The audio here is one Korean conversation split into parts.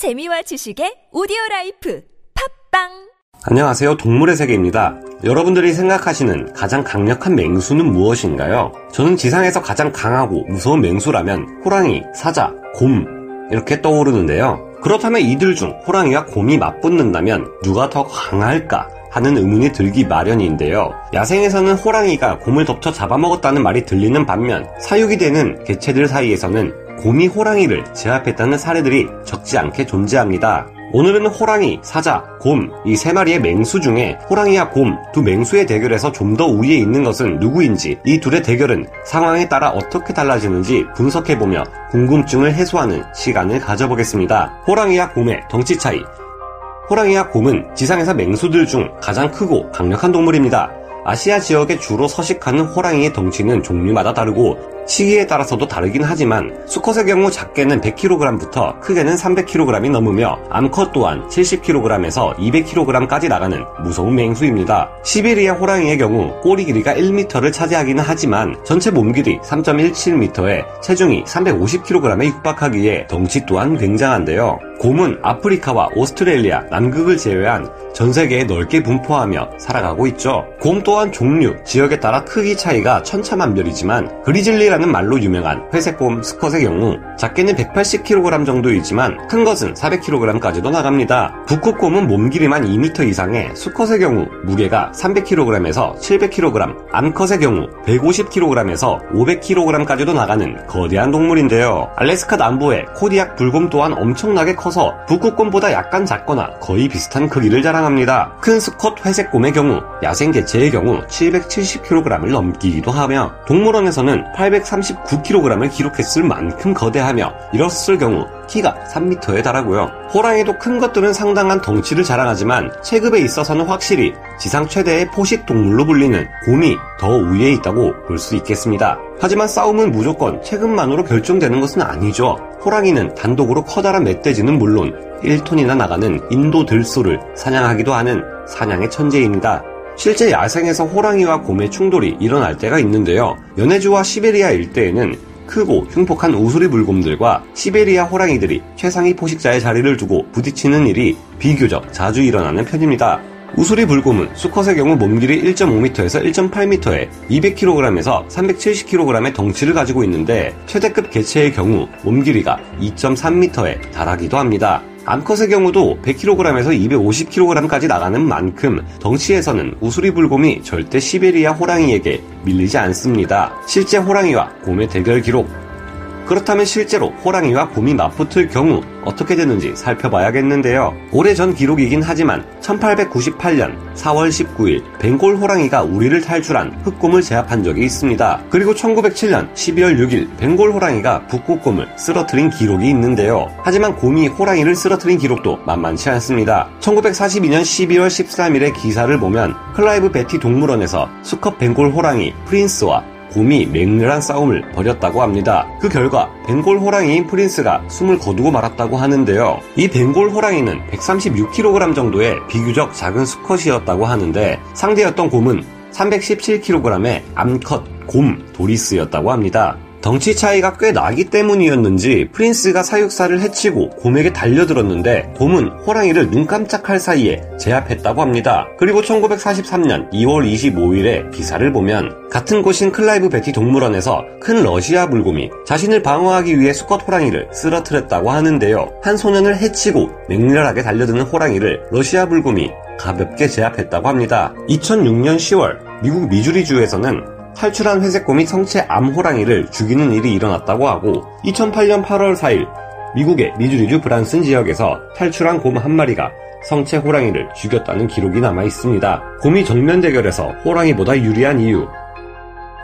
재미와 지식의 오디오 라이프 팟빵 안녕하세요. 동물의 세계입니다. 여러분들이 생각하시는 가장 강력한 맹수는 무엇인가요? 저는 지상에서 가장 강하고 무서운 맹수라면 호랑이, 사자, 곰 이렇게 떠오르는데요. 그렇다면 이들 중 호랑이와 곰이 맞붙는다면 누가 더 강할까? 하는 의문이 들기 마련인데요. 야생에서는 호랑이가 곰을 덮쳐 잡아먹었다는 말이 들리는 반면 사육이 되는 개체들 사이에서는 곰이 호랑이를 제압했다는 사례들이 적지 않게 존재합니다. 오늘은 호랑이, 사자, 곰, 이 세 마리의 맹수 중에 호랑이와 곰 두 맹수의 대결에서 좀 더 우위에 있는 것은 누구인지 이 둘의 대결은 상황에 따라 어떻게 달라지는지 분석해보며 궁금증을 해소하는 시간을 가져보겠습니다. 호랑이와 곰의 덩치 차이. 호랑이와 곰은 지상에서 맹수들 중 가장 크고 강력한 동물입니다. 아시아 지역에 주로 서식하는 호랑이의 덩치는 종류마다 다르고 시기에 따라서도 다르긴 하지만 수컷의 경우 작게는 100kg부터 크게는 300kg이 넘으며 암컷 또한 70kg에서 200kg까지 나가는 무서운 맹수입니다. 시베리아 호랑이의 경우 꼬리 길이가 1m를 차지하기는 하지만 전체 몸 길이 3.17m에 체중이 350kg에 육박하기에 덩치 또한 굉장한데요. 곰은 아프리카와 오스트레일리아, 남극을 제외한 전 세계에 넓게 분포하며 살아가고 있죠. 곰 또한 종류, 지역에 따라 크기 차이가 천차만별이지만 그리즐리 라는 말로 유명한 회색곰 수컷의 경우 작게는 180kg 정도이지만 큰 것은 400kg까지도 나갑니다. 북극곰은 몸 길이만 2m 이상의 수컷의 경우 무게가 300kg에서 700kg, 암컷의 경우 150kg에서 500kg까지도 나가는 거대한 동물인데요. 알래스카 남부의 코디악 불곰 또한 엄청나게 커서 북극곰보다 약간 작거나 거의 비슷한 크기를 자랑합니다. 큰 수컷 회색곰의 경우 야생 개체의 경우 770kg을 넘기기도 하며 동물원에서는 839kg을 기록했을 만큼 거대하며 이렇을 경우 키가 3m에 달하고요. 호랑이도 큰 것들은 상당한 덩치를 자랑하지만 체급에 있어서는 확실히 지상 최대의 포식 동물로 불리는 곰이 더 우위에 있다고 볼 수 있겠습니다. 하지만 싸움은 무조건 체급만으로 결정되는 것은 아니죠. 호랑이는 단독으로 커다란 멧돼지는 물론 1톤이나 나가는 인도 들소를 사냥하기도 하는 사냥의 천재입니다. 실제 야생에서 호랑이와 곰의 충돌이 일어날 때가 있는데요. 연해주와 시베리아 일대에는 크고 흉폭한 우수리 물곰들과 시베리아 호랑이들이 최상위 포식자의 자리를 두고 부딪히는 일이 비교적 자주 일어나는 편입니다. 우수리 불곰은 수컷의 경우 몸길이 1.5m에서 1.8m에 200kg에서 370kg의 덩치를 가지고 있는데 최대급 개체의 경우 몸길이가 2.3m에 달하기도 합니다. 암컷의 경우도 100kg에서 250kg까지 나가는 만큼 덩치에서는 우수리 불곰이 절대 시베리아 호랑이에게 밀리지 않습니다. 실제 호랑이와 곰의 대결 기록 그렇다면 실제로 호랑이와 곰이 맞붙을 경우 어떻게 되는지 살펴봐야겠는데요. 오래전 기록이긴 하지만 1898년 4월 19일 벵골 호랑이가 우리를 탈출한 흑곰을 제압한 적이 있습니다. 그리고 1907년 12월 6일 벵골 호랑이가 북극곰을 쓰러뜨린 기록이 있는데요. 하지만 곰이 호랑이를 쓰러뜨린 기록도 만만치 않습니다. 1942년 12월 13일의 기사를 보면 클라이브 베티 동물원에서 수컷 벵골 호랑이 프린스와 곰이 맹렬한 싸움을 벌였다고 합니다. 그 결과 벵골 호랑이인 프린스가 숨을 거두고 말았다고 하는데요. 이 벵골 호랑이는 136kg 정도의 비교적 작은 수컷이었다고 하는데 상대였던 곰은 317kg의 암컷 곰 도리스였다고 합니다. 덩치 차이가 꽤 나기 때문이었는지 프린스가 사육사를 해치고 곰에게 달려들었는데 곰은 호랑이를 눈 깜짝할 사이에 제압했다고 합니다. 그리고 1943년 2월 25일에 기사를 보면 같은 곳인 클라이브 베티 동물원에서 큰 러시아 불곰이 자신을 방어하기 위해 수컷 호랑이를 쓰러뜨렸다고 하는데요. 한 소년을 해치고 맹렬하게 달려드는 호랑이를 러시아 불곰이 가볍게 제압했다고 합니다. 2006년 10월 미국 미주리주에서는 탈출한 회색곰이 성체 암호랑이를 죽이는 일이 일어났다고 하고 2008년 8월 4일 미국의 미주리주 브란슨 지역에서 탈출한 곰 한 마리가 성체 호랑이를 죽였다는 기록이 남아 있습니다. 곰이 정면 대결에서 호랑이보다 유리한 이유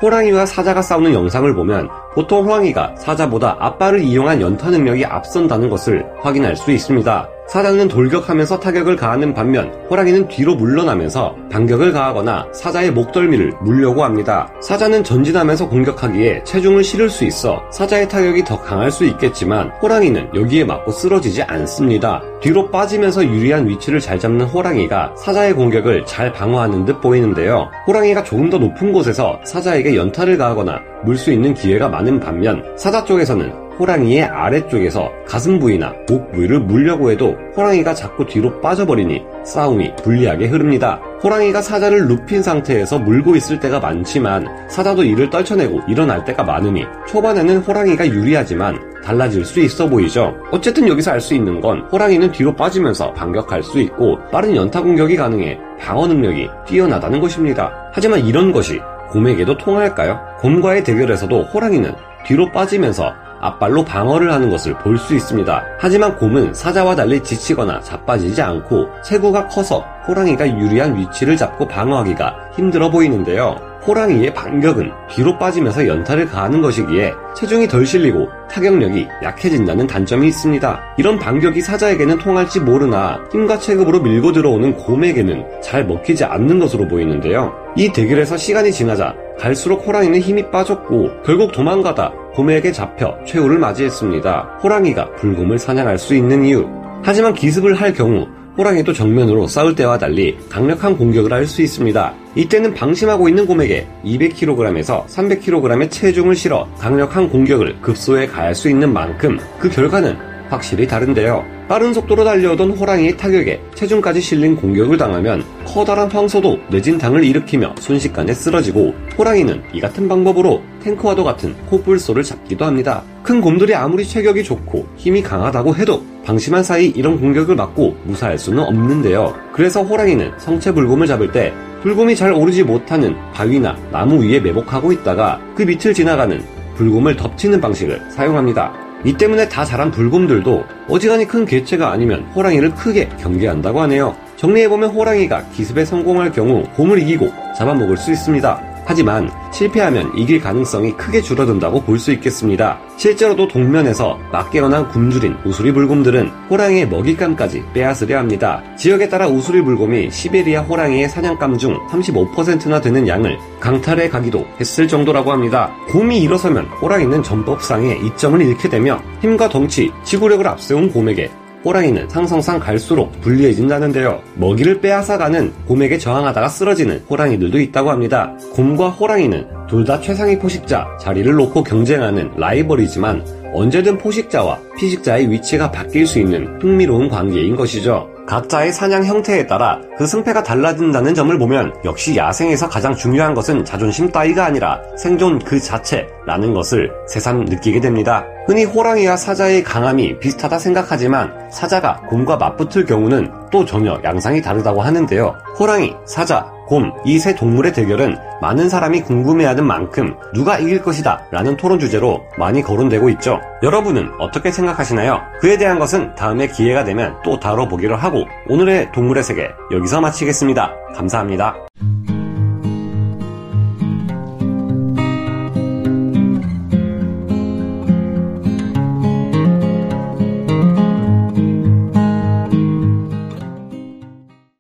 호랑이와 사자가 싸우는 영상을 보면 보통 호랑이가 사자보다 앞발을 이용한 연타 능력이 앞선다는 것을 확인할 수 있습니다. 사자는 돌격하면서 타격을 가하는 반면 호랑이는 뒤로 물러나면서 반격을 가하거나 사자의 목덜미를 물려고 합니다. 사자는 전진하면서 공격하기에 체중을 실을 수 있어 사자의 타격이 더 강할 수 있겠지만 호랑이는 여기에 맞고 쓰러지지 않습니다. 뒤로 빠지면서 유리한 위치를 잘 잡는 호랑이가 사자의 공격을 잘 방어하는 듯 보이는데요. 호랑이가 조금 더 높은 곳에서 사자에게 연타를 가하거나 물 수 있는 기회가 많은 반면 사자 쪽에서는 호랑이의 아래쪽에서 가슴 부위나 목 부위를 물려고 해도 호랑이가 자꾸 뒤로 빠져버리니 싸움이 불리하게 흐릅니다. 호랑이가 사자를 눕힌 상태에서 물고 있을 때가 많지만 사자도 이를 떨쳐내고 일어날 때가 많으니 초반에는 호랑이가 유리하지만 달라질 수 있어 보이죠. 어쨌든 여기서 알 수 있는 건 호랑이는 뒤로 빠지면서 반격할 수 있고 빠른 연타 공격이 가능해 방어 능력이 뛰어나다는 것입니다. 하지만 이런 것이 곰에게도 통할까요? 곰과의 대결에서도 호랑이는 뒤로 빠지면서 앞발로 방어를 하는 것을 볼 수 있습니다. 하지만 곰은 사자와 달리 지치거나 자빠지지 않고 체구가 커서 호랑이가 유리한 위치를 잡고 방어하기가 힘들어 보이는데요. 호랑이의 반격은 뒤로 빠지면서 연타를 가하는 것이기에 체중이 덜 실리고 타격력이 약해진다는 단점이 있습니다. 이런 반격이 사자에게는 통할지 모르나 힘과 체급으로 밀고 들어오는 곰에게는 잘 먹히지 않는 것으로 보이는데요. 이 대결에서 시간이 지나자 갈수록 호랑이는 힘이 빠졌고 결국 도망가다 곰에게 잡혀 최후를 맞이했습니다. 호랑이가 불곰을 사냥할 수 있는 이유. 하지만 기습을 할 경우 호랑이도 정면으로 싸울 때와 달리 강력한 공격을 할 수 있습니다. 이때는 방심하고 있는 곰에게 200kg에서 300kg의 체중을 실어 강력한 공격을 급소에 가할 수 있는 만큼 그 결과는 확실히 다른데요. 빠른 속도로 달려오던 호랑이의 타격에 체중까지 실린 공격을 당하면 커다란 황소도 뇌진탕을 일으키며 순식간에 쓰러지고 호랑이는 이 같은 방법으로 탱크와도 같은 코뿔소를 잡기도 합니다. 큰 곰들이 아무리 체격이 좋고 힘이 강하다고 해도 방심한 사이 이런 공격을 막고 무사할 수는 없는데요. 그래서 호랑이는 성체 불곰을 잡을 때 불곰이 잘 오르지 못하는 바위나 나무 위에 매복하고 있다가 그 밑을 지나가는 불곰을 덮치는 방식을 사용합니다. 이 때문에 다 자란 불곰들도 어지간히 큰 개체가 아니면 호랑이를 크게 경계한다고 하네요. 정리해보면 호랑이가 기습에 성공할 경우 곰을 이기고 잡아먹을 수 있습니다. 하지만 실패하면 이길 가능성이 크게 줄어든다고 볼 수 있겠습니다. 실제로도 동면에서 맞깨어난 굶주린 우수리 불곰들은 호랑이의 먹잇감까지 빼앗으려 합니다. 지역에 따라 우수리 불곰이 시베리아 호랑이의 사냥감 중 35%나 되는 양을 강탈해 가기도 했을 정도라고 합니다. 곰이 일어서면 호랑이는 전법상의 이점을 잃게 되며 힘과 덩치, 지구력을 앞세운 곰에게 호랑이는 상성상 갈수록 불리해진다는데요. 먹이를 빼앗아가는 곰에게 저항하다가 쓰러지는 호랑이들도 있다고 합니다. 곰과 호랑이는 둘 다 최상위 포식자 자리를 놓고 경쟁하는 라이벌이지만 언제든 포식자와 피식자의 위치가 바뀔 수 있는 흥미로운 관계인 것이죠. 각자의 사냥 형태에 따라 그 승패가 달라진다는 점을 보면 역시 야생에서 가장 중요한 것은 자존심 따위가 아니라 생존 그 자체라는 것을 새삼 느끼게 됩니다. 흔히 호랑이와 사자의 강함이 비슷하다 생각하지만 사자가 곰과 맞붙을 경우는 또 전혀 양상이 다르다고 하는데요. 호랑이, 사자, 곰, 이 세 동물의 대결은 많은 사람이 궁금해하는 만큼 누가 이길 것이다 라는 토론 주제로 많이 거론되고 있죠. 여러분은 어떻게 생각하시나요? 그에 대한 것은 다음에 기회가 되면 또 다뤄보기로 하고 오늘의 동물의 세계 여기서 마치겠습니다. 감사합니다.